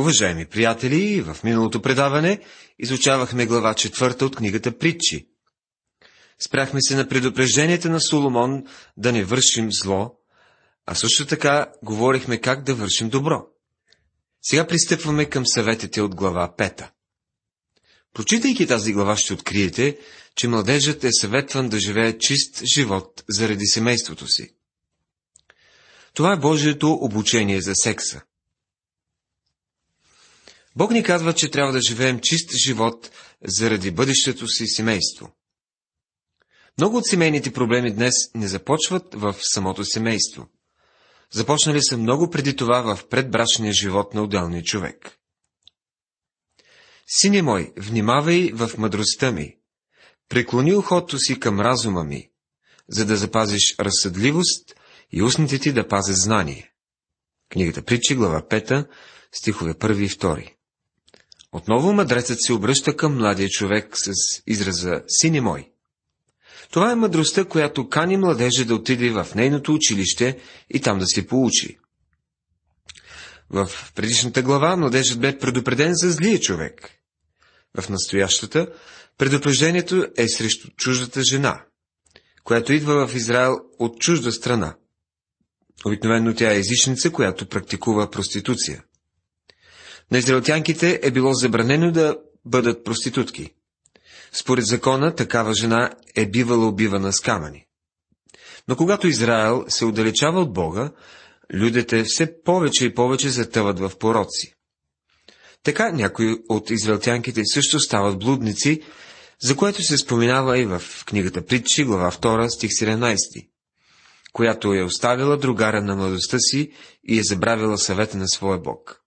Уважаеми приятели, в миналото предаване изучавахме глава четвърта от книгата Притчи. Спряхме се на предупрежденията на Соломон да не вършим зло, а също така говорихме как да вършим добро. Сега пристъпваме към съветите от глава пета. Прочитайки тази глава ще откриете, че младежът е съветван да живее чист живот заради семейството си. Това е Божието обучение за секса. Бог ни казва, че трябва да живеем чист живот заради бъдещето си семейство. Много от семейните проблеми днес не започват в самото семейство. Започнали са много преди това в предбрачния живот на отделния човек. Сине мой, внимавай в мъдростта ми. Преклони ухото си към разума ми, за да запазиш разсъдливост и устните ти да пазят знание. Книгата Притчи, глава 5, стихове 1 и 2. Отново мъдрецът се обръща към младия човек с израза «Сине мой». Това е мъдростта, която кани младежа да отиде в нейното училище и там да се поучи. В предишната глава младежът бе предупреден за злия човек. В настоящата предупреждението е срещу чуждата жена, която идва в Израел от чужда страна. Обикновено тя е езичница, която практикува проституция. На израелтянките е било забранено да бъдат проститутки. Според закона, такава жена е бивала убивана с камъни. Но когато Израел се отдалечава от Бога, людите все повече и повече затъват в пороци. Така някои от израелтянките също стават блудници, за което се споменава и в книгата Притчи, глава 2, стих 17, която е оставила другара на младостта си и е забравила съвета на своя Бог.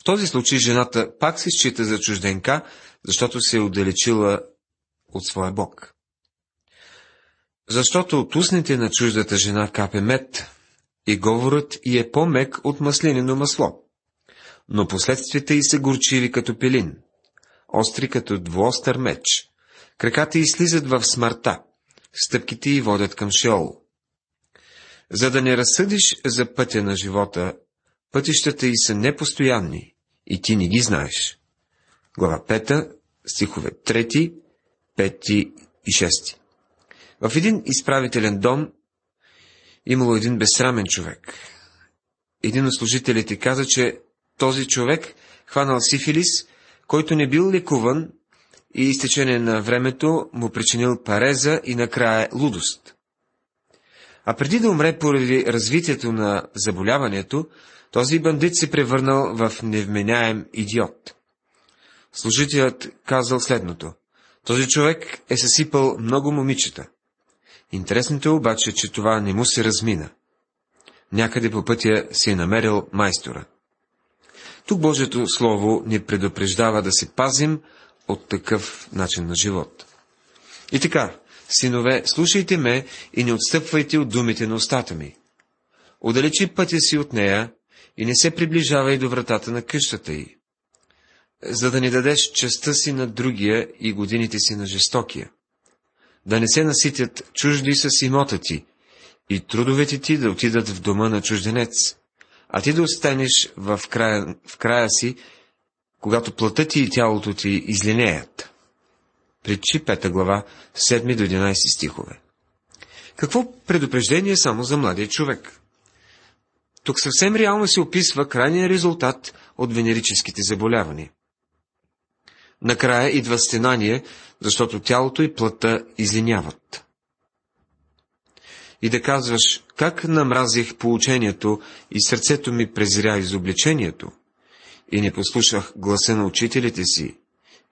В този случай жената пак се счита за чужденка, защото се е отдалечила от своя Бог. Защото от устните на чуждата жена капе мед, и говорът и е по-мек от маслинено масло. Но последствията й са горчиви като пелин, остри като двуостър меч. Краката й слизат в смъртта, стъпките й водят към Шеол. За да не разсъдиш за пътя на живота, Пътищата й са непостоянни и ти не ги знаеш. Глава 5, стихове 3, 5 и 6. В един изправителен дом имало един безсрамен човек. Един от служителите каза, че този човек хванал сифилис, който не бил лекуван и изтечение на времето му причинил пареза и накрая лудост. А преди да умре поради развитието на заболяването, този бандит се превърнал в невменяем идиот. Служителят казал следното. Този човек е съсипал много момичета. Интересното е обаче, че това не му се размина. Някъде по пътя си е намерил майстора. Тук Божието Слово ни предупреждава да се пазим от такъв начин на живот. И така, синове, слушайте ме и не отстъпвайте от думите на устата ми. Удалечи пътя си от нея и не се приближавай до вратата на къщата й, за да не дадеш частта си на другия и годините си на жестокия, да не се наситят чужди с имота ти и трудовете ти да отидат в дома на чужденец, а ти да останеш в края, в края си, когато плътът ти и тялото ти излинеят. Притчи 5 глава, 7 до 11 стихове. Какво предупреждение само за младия човек? Тук съвсем реално се описва крайния резултат от венерическите заболявания. Накрая идва стенание, защото тялото и плътта излиняват. И да казваш, как намразих поучението и сърцето ми презря изобличението, и не послушах гласа на учителите си,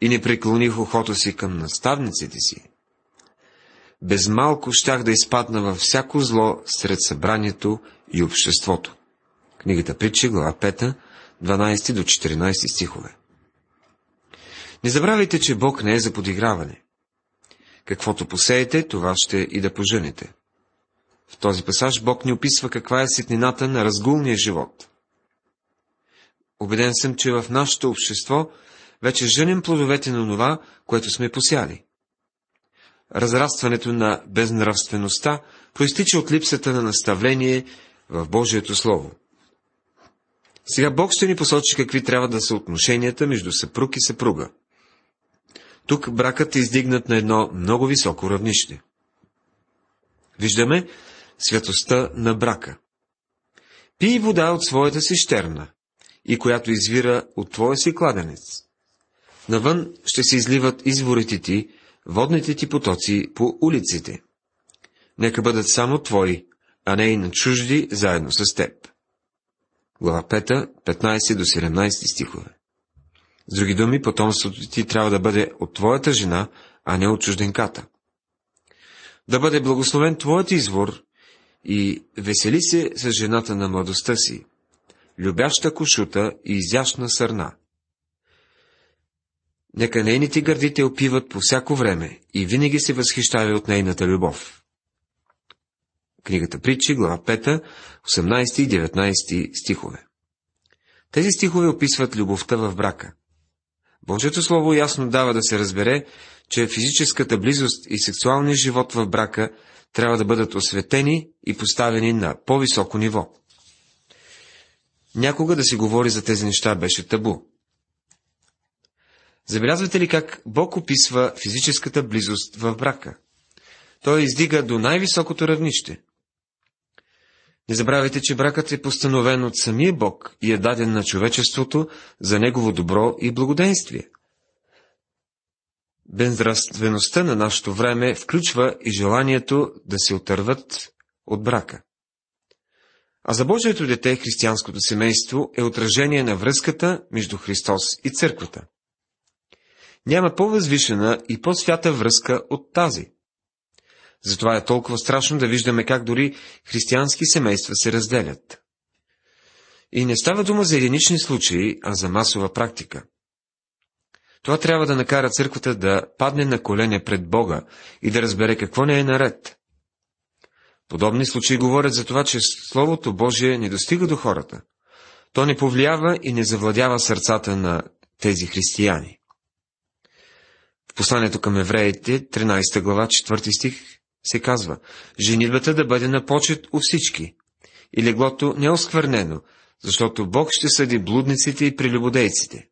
и не преклоних ухото си към наставниците си. Без малко щях да изпадна във всяко зло сред събранието и обществото. Книгата Притчи, глава 5, 12 до 14 стихове. Не забравяйте, че Бог не е за подиграване. Каквото посеете, това ще и да поженете. В този пасаж Бог ни описва каква е сетнината на разгулния живот. Обеден съм, че в нашето общество вече женим плодовете на това, което сме посяли. Разрастването на безнравствеността проистича от липсата на наставление в Божието Слово. Сега Бог ще ни посочи какви трябва да са отношенията между съпруг и съпруга. Тук бракът е издигнат на едно много високо равнище. Виждаме святостта на брака. Пий вода от своята си щерна, и която извира от твоя си кладенец. Навън ще се изливат изворите ти, водните ти потоци по улиците. Нека бъдат само твои, а не и на чужди заедно с теб. Глава 5, 15 до 17 стихове. С други думи, потомството ти трябва да бъде от твоята жена, а не от чужденката. Да бъде благословен твоят извор и весели се с жената на младостта си, любяща кошута и изящна сърна. Нека нейните гърди те опиват по всяко време и винаги се възхищава от нейната любов. Книгата Притчи, глава 5, 18 и 19 стихове. Тези стихове описват любовта в брака. Божието Слово ясно дава да се разбере, че физическата близост и сексуалния живот в брака трябва да бъдат осветени и поставени на по-високо ниво. Някога да си говори за тези неща беше табу. Забелязвате ли как Бог описва физическата близост в брака? Той издига до най-високото равнище. Не забравяйте, че бракът е постановен от самия Бог и е даден на човечеството за негово добро и благоденствие. Безнравствеността на нашето време включва и желанието да се отърват от брака. А за Божието дете, християнското семейство, е отражение на връзката между Христос и църквата. Няма по-възвишена и по-свята връзка от тази. Затова е толкова страшно да виждаме как дори християнски семейства се разделят. И не става дума за единични случаи, а за масова практика. Това трябва да накара църквата да падне на колене пред Бога и да разбере какво не е наред. Подобни случаи говорят за това, че Словото Божие не достига до хората. То не повлиява и не завладява сърцата на тези християни. В посланието към евреите, 13 глава, 4 стих, се казва, женитбата да бъде на почет у всички, и леглото неосквърнено, защото Бог ще съди блудниците и прелюбодейците.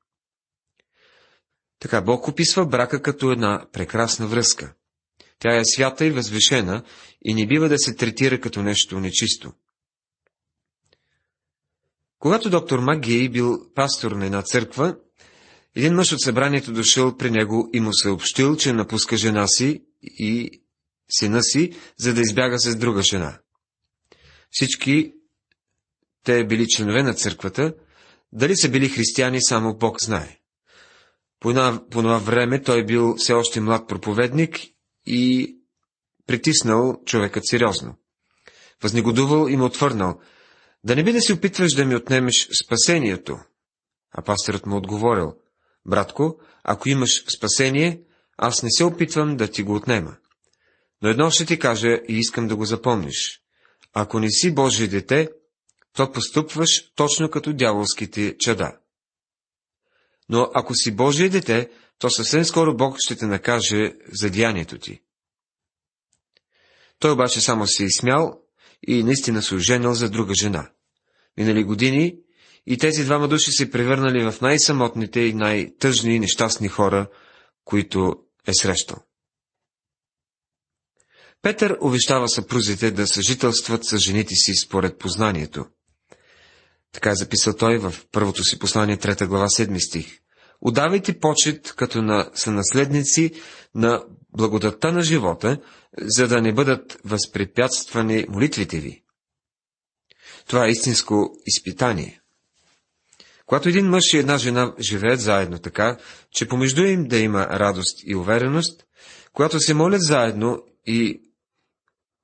Така Бог описва брака като една прекрасна връзка. Тя е свята и възвешена и не бива да се третира като нещо нечисто. Когато доктор Магей бил пастор на една църква, един мъж от събранието дошъл при него и му съобщил, че напуска жена си и сина си, за да избяга с друга жена. Всички те били членове на църквата, дали са били християни, само Бог знае. По, една, по това време той бил все още млад проповедник и притиснал човекът сериозно. Възнегодувал и му отвърнал, да не би да си опитваш да ми отнемеш спасението. А пастърът му отговорил, братко, ако имаш спасение, аз не се опитвам да ти го отнема. Но едно ще ти кажа и искам да го запомниш. Ако не си Божие дете, то поступваш точно като дяволските чада. Но ако си Божие дете, то съвсем скоро Бог ще те накаже за деянието ти. Той обаче само се изсмял и наистина се оженил за друга жена. Минали години и тези двама души се превърнали в най-самотните и най-тъжни и нещастни хора, които е срещал. Петър увещава съпрузите да съжителстват с жените си според познанието. Така е записал той в първото си послание, трета глава, седми стих. Удавайте почет като на сънаследници на благодатта на живота, за да не бъдат възпрепятствани молитвите ви. Това е истинско изпитание. Когато един мъж и една жена живеят заедно така, че помежду им да има радост и увереност, когато се молят заедно и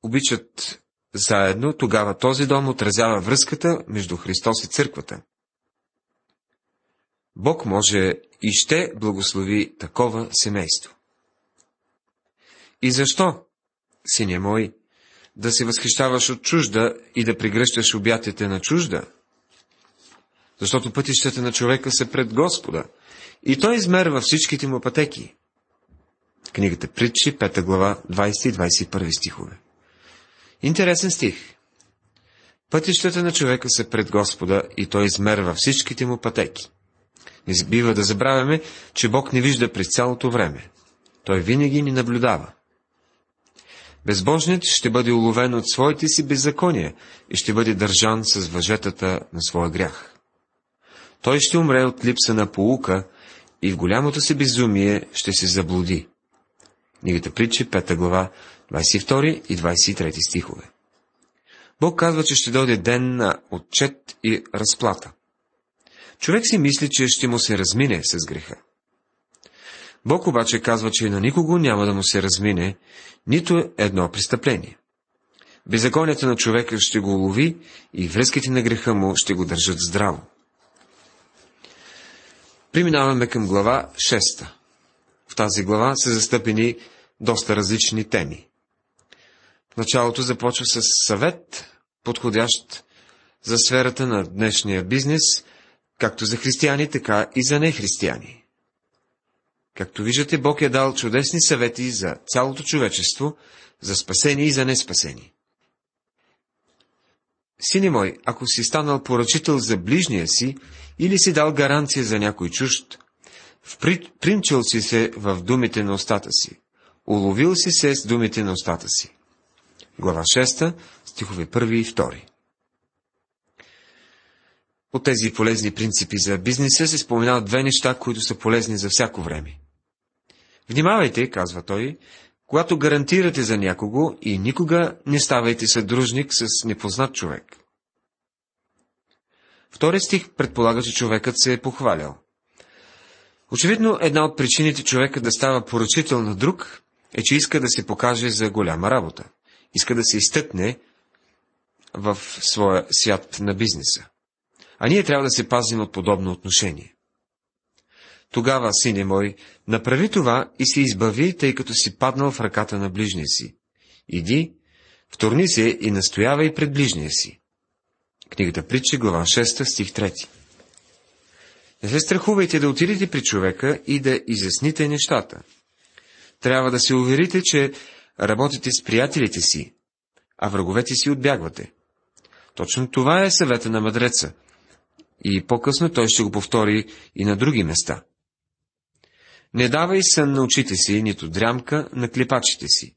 обичат заедно, тогава този дом отразява връзката между Христос и църквата. Бог може и ще благослови такова семейство. И защо, синя мой, да се възхищаваш от чужда и да прегръщаш обятите на чужда? Защото пътищата на човека са пред Господа и той измерва всичките му пътеки. Книгата Притчи, 5 глава, 20 и 21 стихове. Интересен стих. Пътищата на човека са пред Господа и той измерва всичките му пътеки. Не бива да забравяме, че Бог не вижда през цялото време. Той винаги ни наблюдава. Безбожният ще бъде уловен от своите си беззакония и ще бъде държан с въжетата на своя грях. Той ще умре от липса на поука и в голямото си безумие ще се заблуди. Книгата притчи, 5 глава, 22 и 23 стихове. Бог казва, че ще дойде ден на отчет и разплата. Човек си мисли, че ще му се размине с греха. Бог обаче казва, че на никого няма да му се размине нито едно престъпление. Беззаконията на човека ще го лови и връзките на греха му ще го държат здраво. Преминаваме към глава 6. В тази глава са застъпени доста различни теми. Началото започва с съвет, подходящ за сферата на днешния бизнес, както за християни, така и за нехристияни. Както виждате, Бог е дал чудесни съвети за цялото човечество, за спасение и за неспасение. Сине мой, ако си станал поръчител за ближния си или си дал гаранция за някой чужд, впримчил си се в думите на устата си, уловил си се с думите на устата си. Глава 6, стихове 1 и 2. От тези полезни принципи за бизнеса се споменават две неща, които са полезни за всяко време. Внимавайте, казва той, когато гарантирате за някого и никога не ставайте съдружник с непознат човек. Вторият стих предполага, че човекът се е похвалял. Очевидно, една от причините човека да става поръчител на друг е, че иска да се покаже за голяма работа. Иска да се изтъкне в своя свят на бизнеса. А ние трябва да се пазим от подобно отношение. Тогава, сине мой, направи това и се избави, тъй като си паднал в ръката на ближния си. Иди, вторни се и настоявай пред ближния си. Книгата Притчи, глава 6, стих 3. Не се страхувайте да отидете при човека и да изясните нещата. Трябва да се уверите, че работите с приятелите си, а враговете си отбягвате. Точно това е съвета на мъдреца. И по-късно той ще го повтори и на други места. Не давай сън на очите си, нито дрямка на клепачите си.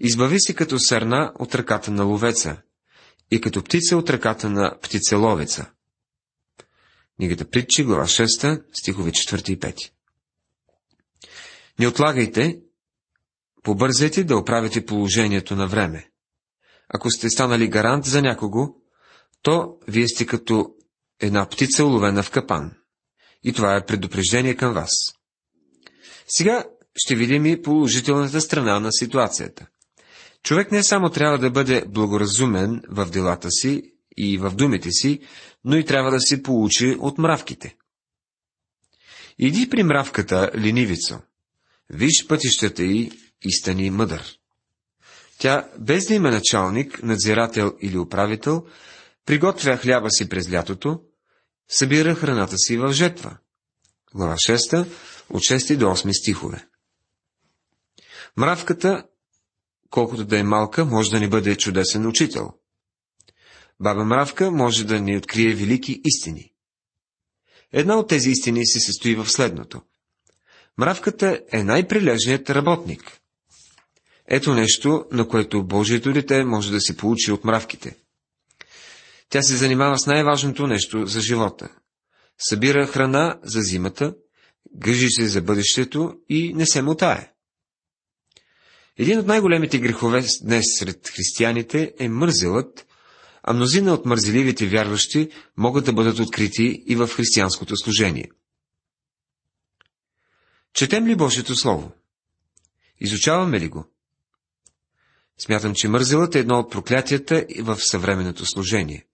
Избави се като сърна от ръката на ловеца и като птица от ръката на птицеловеца. Книгата Притчи, глава 6, стихове 4 и 5. Не отлагайте, побързайте да оправите положението на време. Ако сте станали гарант за някого, то вие сте като една птица, уловена в капан. И това е предупреждение към вас. Сега ще видим и положителната страна на ситуацията. Човек не само трябва да бъде благоразумен в делата си и в думите си, но и трябва да се получи от мравките. Иди при мравката, ленивицо, виж пътищата й и стани мъдър. Тя, без да има началник, надзирател или управител, приготвя хляба си през лятото, събира храната си в жетва. Глава 6, от 6 до 8 стихове. Мравката, колкото да е малка, може да ни бъде чудесен учител. Баба Мравка може да ни открие велики истини. Една от тези истини се състои в следното. Мравката е най-прилежният работник. Ето нещо, на което Божието дете може да се получи от мравките. Тя се занимава с най-важното нещо за живота. Събира храна за зимата грижи се за бъдещето и не се мутае. Един от най-големите грехове днес сред християните е мързелът, а мнозина от мързеливите вярващи могат да бъдат открити и в християнското служение. Четем ли Божието Слово? Изучаваме ли го? Смятам, че мързелът е едно от проклятията в съвременното служение.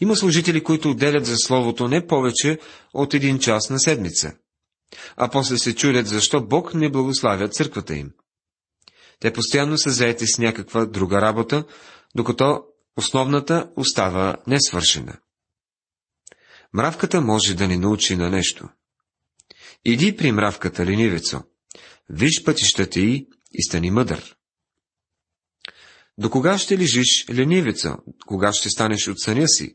Има служители, които отделят за Словото не повече от един час на седмица а после се чудят защо Бог не благославя църквата им. Те постоянно са заети с някаква друга работа, докато основната остава несвършена. Мравката може да ни научи на нещо. Иди при мравката, ленивецо, виж пътищата й и стани мъдър. До кога ще лежиш ленивица? Кога ще станеш от съня си?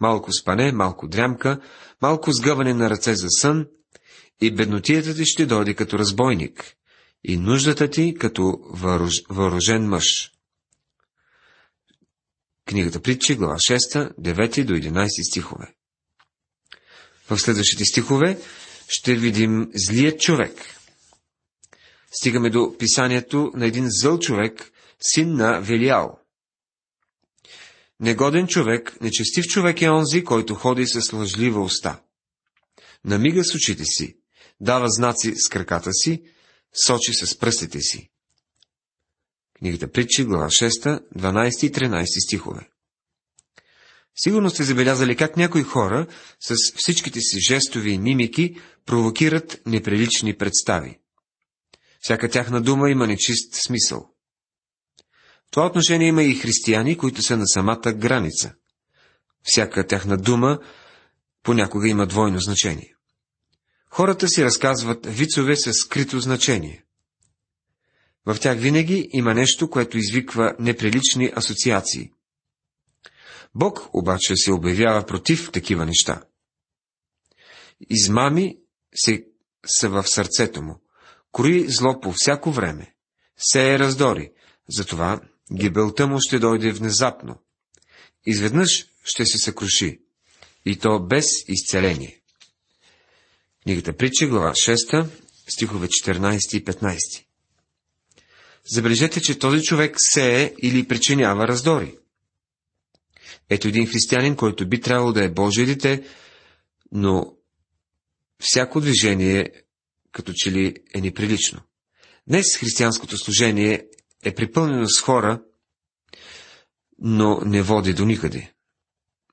Малко спане, малко дрямка, малко сгъване на ръце за сън, и беднотията ти ще дойде като разбойник, и нуждата ти като въоръж... въоръжен мъж. Книгата Притчи, глава 6, 9 до 11 стихове. В следващите стихове ще видим злият човек. Стигаме до писанието на един зъл човек, син на Велиал. Негоден човек, нечестив човек е онзи, който ходи с лъжлива уста. Намига с очите си, дава знаци с краката си, сочи с пръстите си. Книгата Притчи, глава 6, 12 и 13 стихове. Сигурно сте забелязали как някои хора с всичките си жестови и мимики провокират неприлични представи. Всяка тяхна дума има нечист смисъл. Това отношение има и християни, които са на самата граница. Всяка тяхна дума понякога има двойно значение. Хората си разказват вицове с скрито значение. В тях винаги има нещо, което извиква неприлични асоциации. Бог обаче се обявява против такива неща. Измами се са в сърцето му, крои зло по всяко време, се е раздори, затова гибелта му ще дойде внезапно. Изведнъж ще се съкруши, и то без изцеление. Книгата Притча, глава 6, стихове 14 и 15. Забележете, че този човек сее или причинява раздори. Ето един християнин, който би трябвало да е Божие дете, но всяко движение като че ли е неприлично. Днес християнското служение е припълнено с хора, но не води до никъде.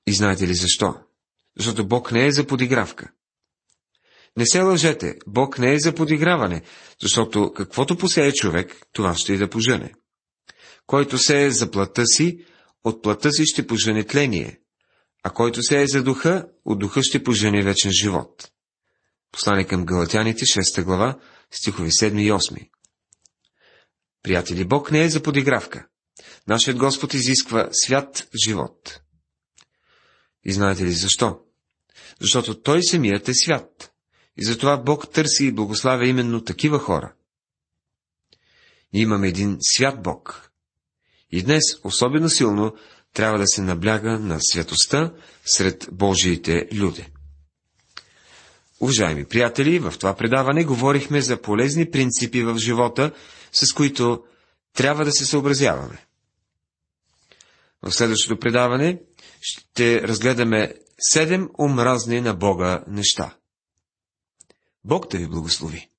И знаете ли защо? Защото Бог не е за подигравка. Не се лъжете, Бог не е за подиграване, защото каквото посее човек, това ще и да пожене. Който се е за плата си, от плата си ще пожене тление, а който се е за духа, от духа ще пожене вечен живот. Послание към Галатяните, 6 глава, стихови 7 и 8. Приятели, Бог не е за подигравка. Нашият Господ изисква свят живот. И знаете ли защо? Защото Той самият е свят. И затова Бог търси и благославя именно такива хора. И имаме един свят Бог. И днес особено силно трябва да се набляга на святостта сред Божиите люди. Уважаеми приятели, в това предаване говорихме за полезни принципи в живота, с които трябва да се съобразяваме. В следващото предаване ще разгледаме седем омразни на Бога неща. Бог да ви благослови!